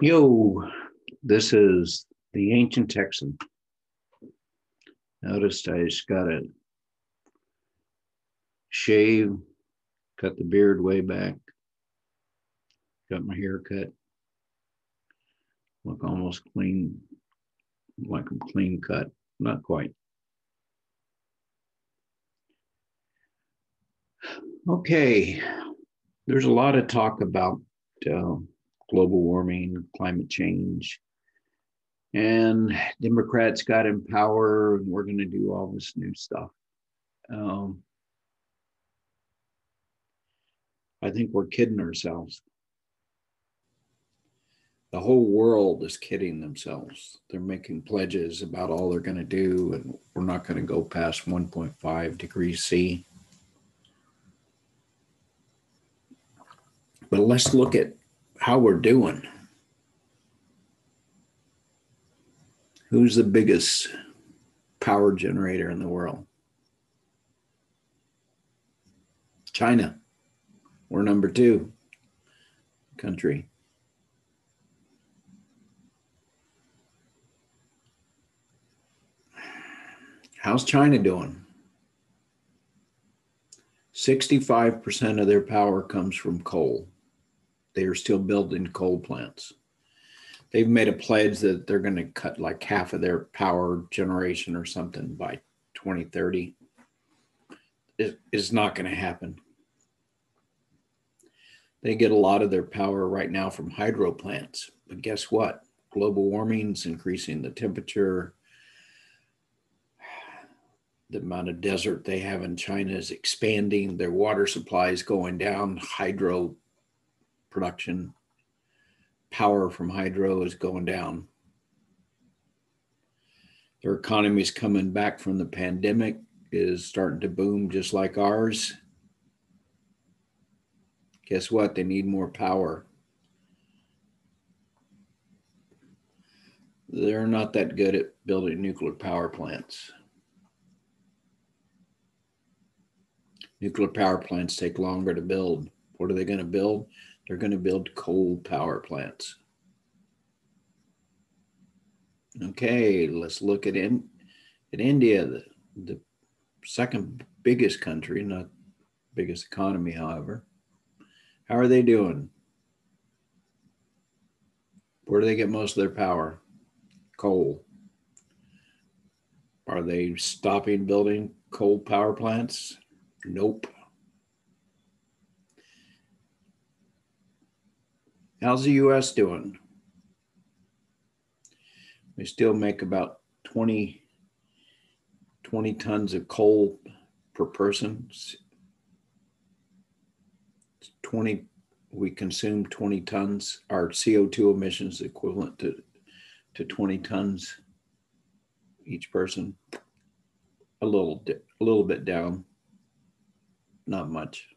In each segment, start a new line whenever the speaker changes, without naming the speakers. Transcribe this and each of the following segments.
Yo, this is the ancient Texan. Noticed I just got a shave, cut the beard way back, got my hair cut, look almost clean, like I'm clean cut, not quite. Okay, there's a lot of talk about uh, global warming, climate change. And Democrats got in power, and we're going to do all this new stuff. Um, I think we're kidding ourselves. The whole world is kidding themselves. They're making pledges about all they're going to do, and we're not going to go past 1.5 degrees C. But let's look at how we're doing. Who's the biggest power generator in the world? China. We're number two country. How's China doing? 65% of their power comes from coal they are still building coal plants. They've made a pledge that they're going to cut like half of their power generation or something by 2030. It is not going to happen. They get a lot of their power right now from hydro plants. But guess what? Global warming is increasing the temperature. The amount of desert they have in China is expanding. Their water supply is going down. Hydro production power from hydro is going down. Their economy is coming back from the pandemic, is starting to boom just like ours. Guess what? They need more power. They're not that good at building nuclear power plants. Nuclear power plants take longer to build. What are they going to build? They're going to build coal power plants. Okay, let's look at in, at India, the, the second biggest country, not biggest economy, however. How are they doing? Where do they get most of their power? Coal. Are they stopping building coal power plants? Nope. How's the US doing? We still make about 20, 20 tons of coal per person. 20, we consume 20 tons. Our CO2 emissions equivalent to, to 20 tons each person. A little, a little bit down, not much.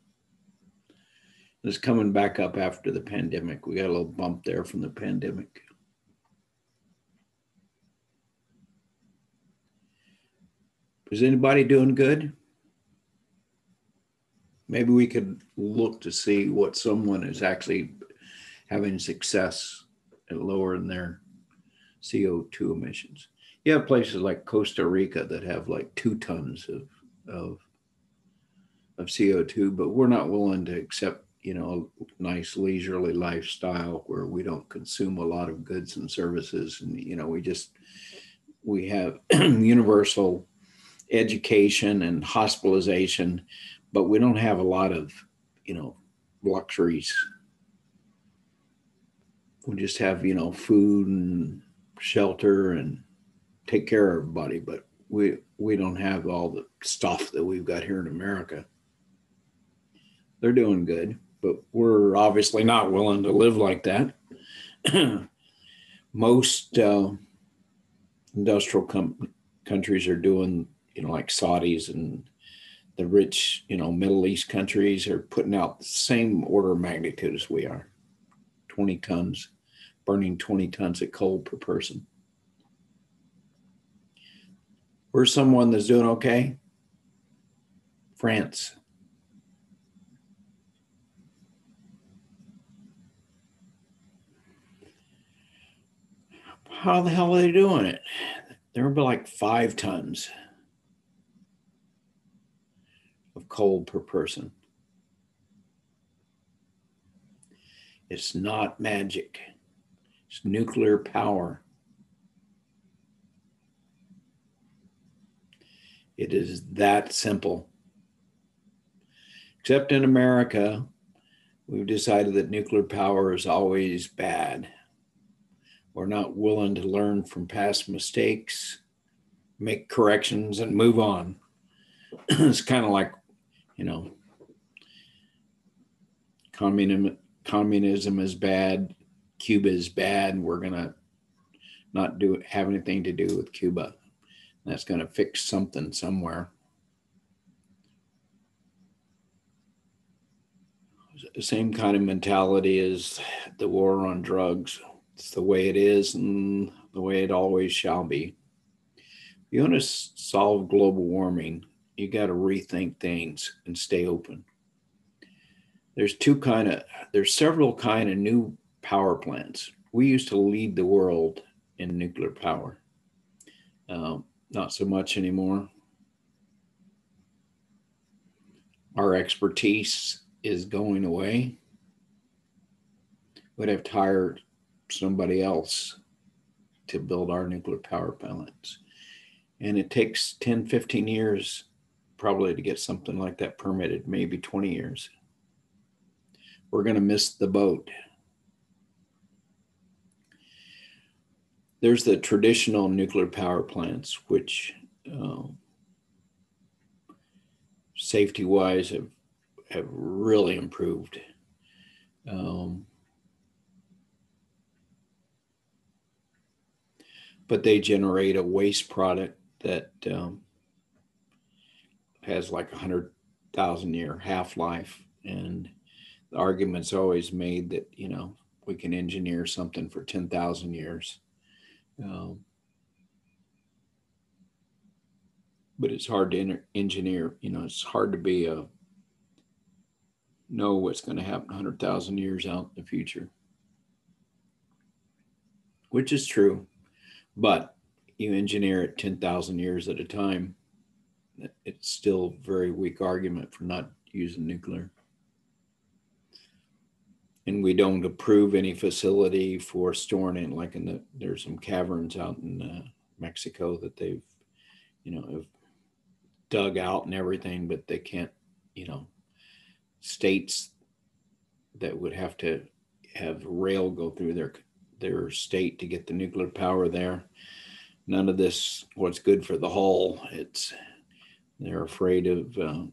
It's coming back up after the pandemic. We got a little bump there from the pandemic. Is anybody doing good? Maybe we could look to see what someone is actually having success at lowering their CO2 emissions. You have places like Costa Rica that have like two tons of, of, of CO2, but we're not willing to accept you know, nice leisurely lifestyle where we don't consume a lot of goods and services. And, you know, we just, we have universal education and hospitalization, but we don't have a lot of, you know, luxuries. We just have, you know, food and shelter and take care of everybody, but we we don't have all the stuff that we've got here in America. They're doing good but we're obviously not willing to live like that. Most uh, industrial com- countries are doing, you know, like Saudis and the rich, you know, Middle East countries are putting out the same order of magnitude as we are 20 tons, burning 20 tons of coal per person. We're someone that's doing okay. France, how the hell are they doing it? They're like five tons of coal per person. It's not magic. It's nuclear power. It is that simple. Except in America, we've decided that nuclear power is always bad. We're not willing to learn from past mistakes, make corrections, and move on. it's kind of like, you know, communism, communism is bad, Cuba is bad, we're going to not do have anything to do with Cuba. That's going to fix something somewhere. Same kind of mentality as the war on drugs. It's the way it is and the way it always shall be. If you want to solve global warming, you got to rethink things and stay open. There's two kind of there's several kind of new power plants. We used to lead the world in nuclear power. Um, not so much anymore. Our expertise is going away. We'd have to hire somebody else to build our nuclear power plants. And it takes 10, 15 years probably to get something like that permitted, maybe 20 years. We're going to miss the boat. there's the traditional nuclear power plants, which uh, safety wise have, have really improved. Um, but they generate a waste product that um, has like a hundred thousand year half life, and the argument's always made that you know we can engineer something for ten thousand years. Um, but it's hard to engineer. You know, it's hard to be a know what's going to happen 100,000 years out in the future, which is true. But you engineer it 10,000 years at a time, it's still very weak argument for not using nuclear and we don't approve any facility for storing it. Like in the there's some caverns out in uh, Mexico that they've, you know, have dug out and everything, but they can't, you know, states that would have to have rail go through their their state to get the nuclear power there. None of this what's good for the whole. It's they're afraid of uh,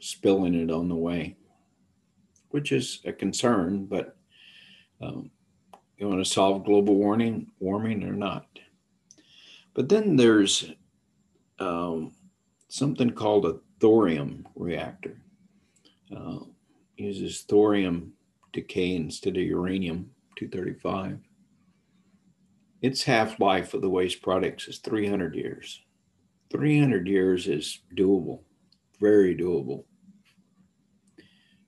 spilling it on the way which is a concern, but um, you want to solve global warming, warming or not. But then there's um, something called a thorium reactor. Uh, uses thorium decay instead of uranium 235. Its half life of the waste products is 300 years. 300 years is doable, very doable.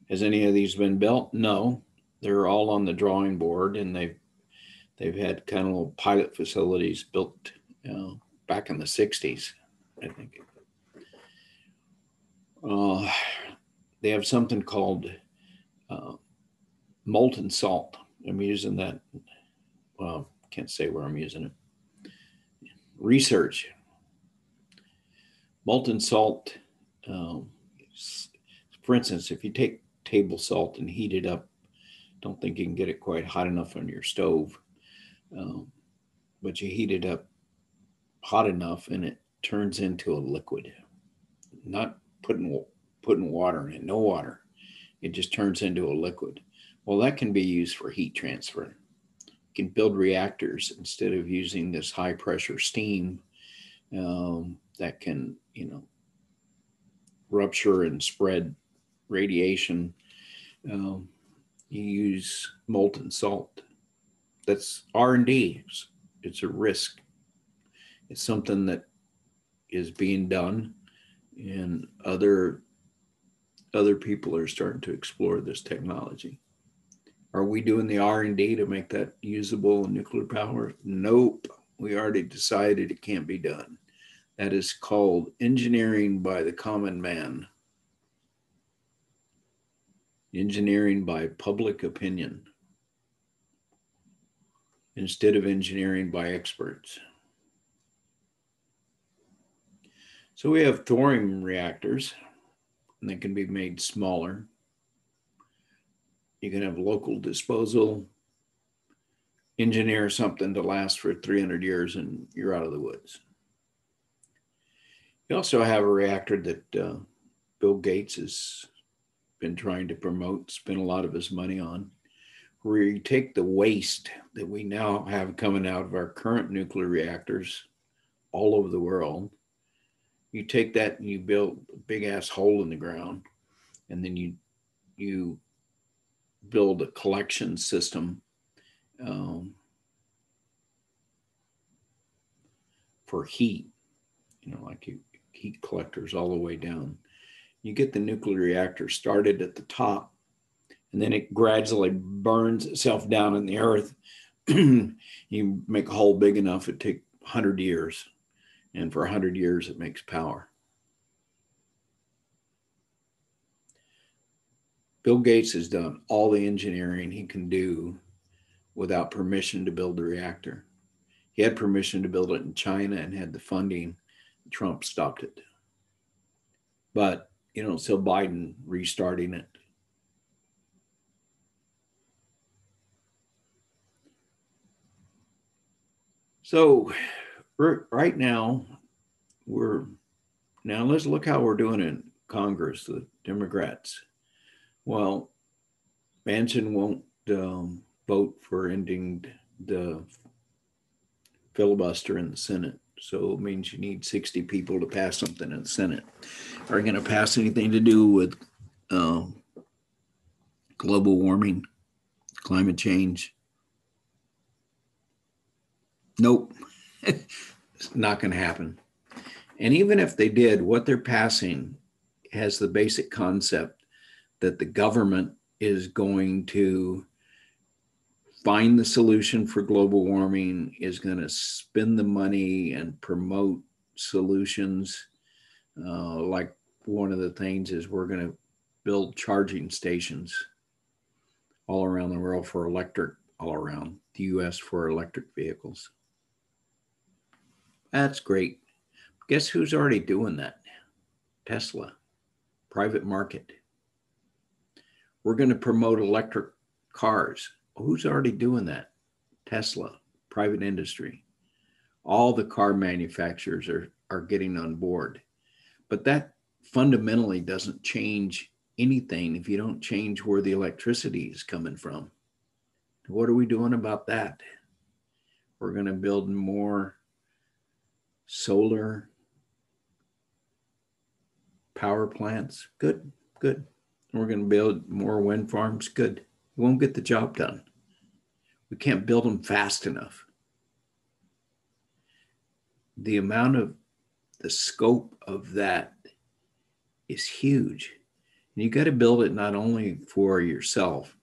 Has any of these been built? No, they're all on the drawing board, and they've they've had kind of little pilot facilities built you know, back in the '60s, I think. Uh, they have something called molten salt. I'm using that. Well, can't say where I'm using it. Research. Molten salt. Um, for instance, if you take table salt and heat it up. Don't think you can get it quite hot enough on your stove, um, but you heat it up hot enough and it turns into a liquid. Not putting putting water in it, no water. It just turns into a liquid. Well, that can be used for heat transfer. You can build reactors instead of using this high pressure steam um, that can, you know, rupture and spread radiation, um, you use molten salt. That's R and D. It's, it's a risk. It's something that is being done, and other other people are starting to explore this technology. Are we doing the R and D to make that usable in nuclear power? Nope. We already decided it can't be done. That is called engineering by the common man. Engineering by public opinion instead of engineering by experts. So we have thorium reactors, and they can be made smaller. You can have local disposal, engineer something to last for 300 years, and you're out of the woods. You also have a reactor that uh, Bill Gates has been trying to promote, spent a lot of his money on, where you take the waste that we now have coming out of our current nuclear reactors all over the world you take that and you build a big ass hole in the ground and then you you build a collection system um, for heat you know like heat collectors all the way down you get the nuclear reactor started at the top and then it gradually burns itself down in the earth you make a hole big enough it take 100 years and for 100 years it makes power. Bill Gates has done all the engineering he can do without permission to build the reactor. He had permission to build it in China and had the funding. Trump stopped it. But, you know, so Biden restarting it. So right now we're now let's look how we're doing in Congress, the Democrats. Well, Manchin won't um, vote for ending the filibuster in the Senate. So it means you need 60 people to pass something in the Senate. Are you going to pass anything to do with uh, global warming, climate change? Nope. it's not going to happen. And even if they did, what they're passing has the basic concept that the government is going to find the solution for global warming, is going to spend the money and promote solutions. Uh, like one of the things is we're going to build charging stations all around the world for electric, all around the US for electric vehicles. That's great. Guess who's already doing that? Tesla, private market. We're going to promote electric cars. Who's already doing that? Tesla, private industry. All the car manufacturers are, are getting on board. But that fundamentally doesn't change anything if you don't change where the electricity is coming from. What are we doing about that? We're going to build more solar power plants. Good, good. We're going to build more wind farms. Good. We won't get the job done. We can't build them fast enough. The amount of the scope of that is huge. And you got to build it not only for yourself,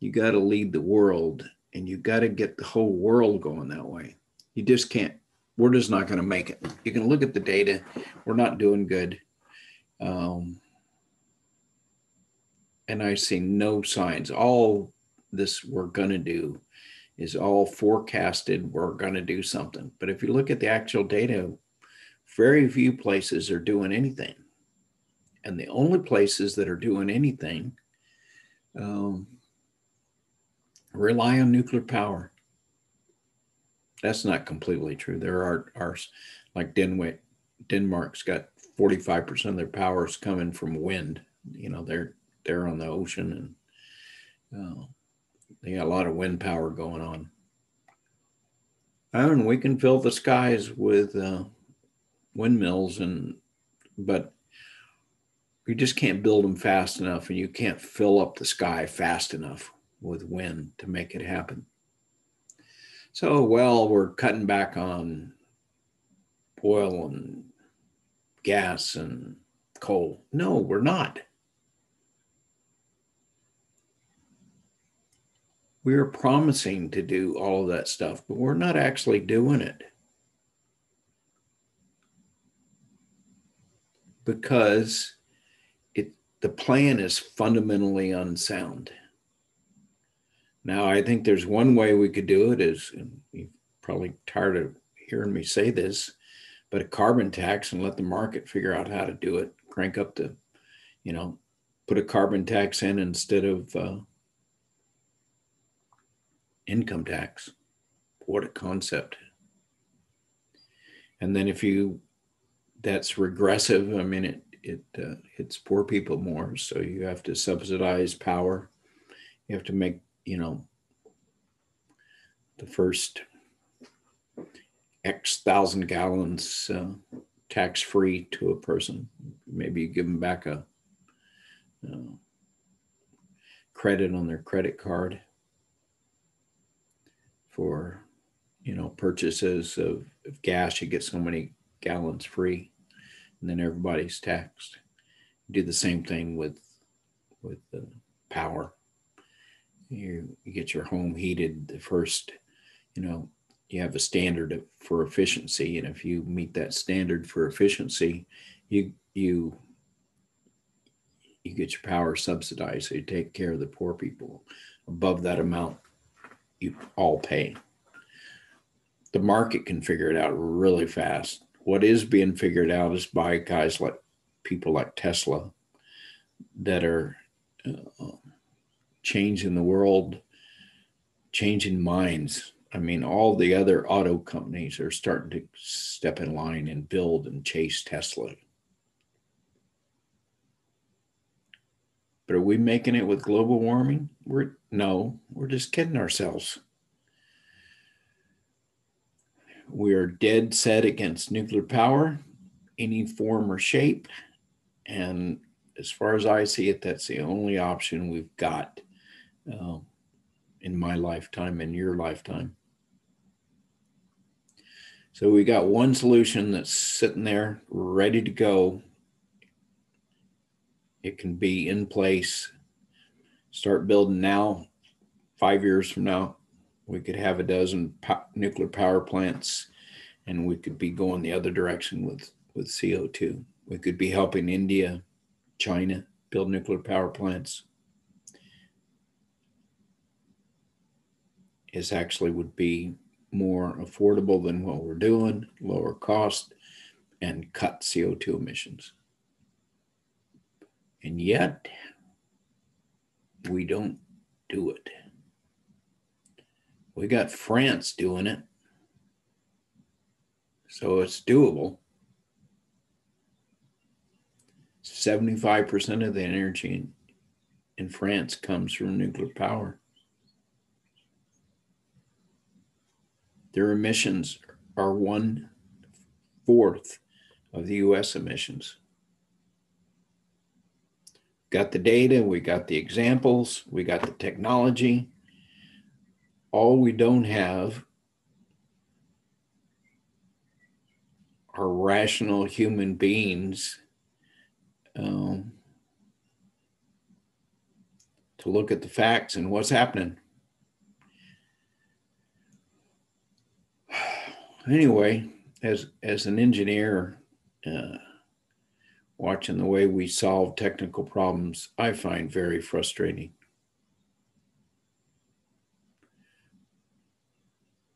you got to lead the world and you got to get the whole world going that way. You just can't we're just not going to make it. You can look at the data. We're not doing good. Um, and I see no signs. All this we're going to do is all forecasted. We're going to do something. But if you look at the actual data, very few places are doing anything. And the only places that are doing anything um, rely on nuclear power that's not completely true. There are, are like Denwick, Denmark's got 45% of their power is coming from wind. You know, they're they're on the ocean and uh, they got a lot of wind power going on. And we can fill the skies with uh, windmills, and but you just can't build them fast enough, and you can't fill up the sky fast enough with wind to make it happen. So, well, we're cutting back on oil and gas and coal. No, we're not. we're not. we are cutting back on oil and gas and coal no we are not. we are promising to do all of that stuff, but we're not actually doing it. Because it the plan is fundamentally unsound. Now, I think there's one way we could do it is you're probably tired of hearing me say this, but a carbon tax and let the market figure out how to do it. Crank up the, you know, put a carbon tax in instead of uh, income tax. What a concept. And then if you, that's regressive, I mean, it, it uh, hits poor people more. So you have to subsidize power. You have to make, you know, the first X thousand gallons uh, tax free to a person. Maybe you give them back a uh, credit on their credit card for you know purchases of, of gas you get so many gallons free and then everybody's taxed. Do the same thing with with the power. You, you get your home heated the first you know you have a standard for efficiency and if you meet that standard for efficiency you you you get your power subsidized so you take care of the poor people above that amount you all pay. The market can figure it out really fast. What is being figured out is by guys like people like Tesla that are uh, changing the world, changing minds. I mean, all the other auto companies are starting to step in line and build and chase Tesla. But are we making it with global warming? We're no, we're just kidding ourselves. We are dead set against nuclear power, any form or shape. And as far as I see it, that's the only option we've got uh, in my lifetime, in your lifetime. So we got one solution that's sitting there ready to go it can be in place. Start building now. Five years from now, we could have a dozen po- nuclear power plants, and we could be going the other direction with with CO two. We could be helping India, China build nuclear power plants. Is actually would be more affordable than what we're doing, lower cost, and cut CO2 emissions. And yet, we don't do it. We got France doing it. So it's doable. 75% of the energy in, in France comes from nuclear power. Their emissions are one fourth of the US emissions got the data, we got the examples, we got the technology. All we don't have are rational human beings um, to look at the facts and what's happening. Anyway, as as an engineer, uh, watching the way we solve technical problems, I find very frustrating.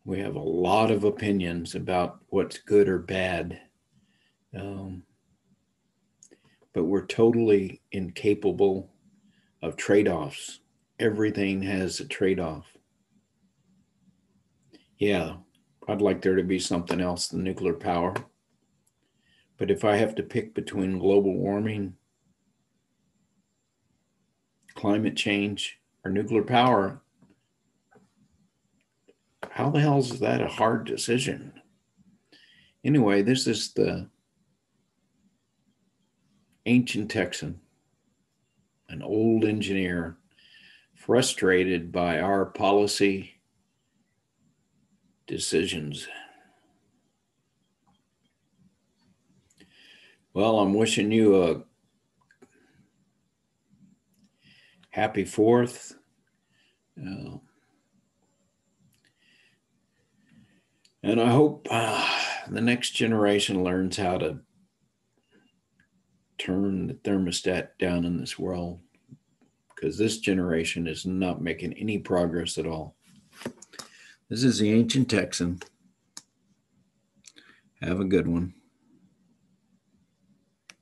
We have a lot of opinions about what's good or bad, um, but we're totally incapable of trade offs. Everything has a trade off. Yeah, I'd like there to be something else than nuclear power. But if I have to pick between global warming, climate change, or nuclear power, how the hell is that a hard decision? Anyway, this is the ancient Texan, an old engineer, frustrated by our policy decisions. Well, I'm wishing you a happy fourth. Uh, and I hope uh, the next generation learns how to turn the thermostat down in this world because this generation is not making any progress at all. This is the Ancient Texan. Have a good one.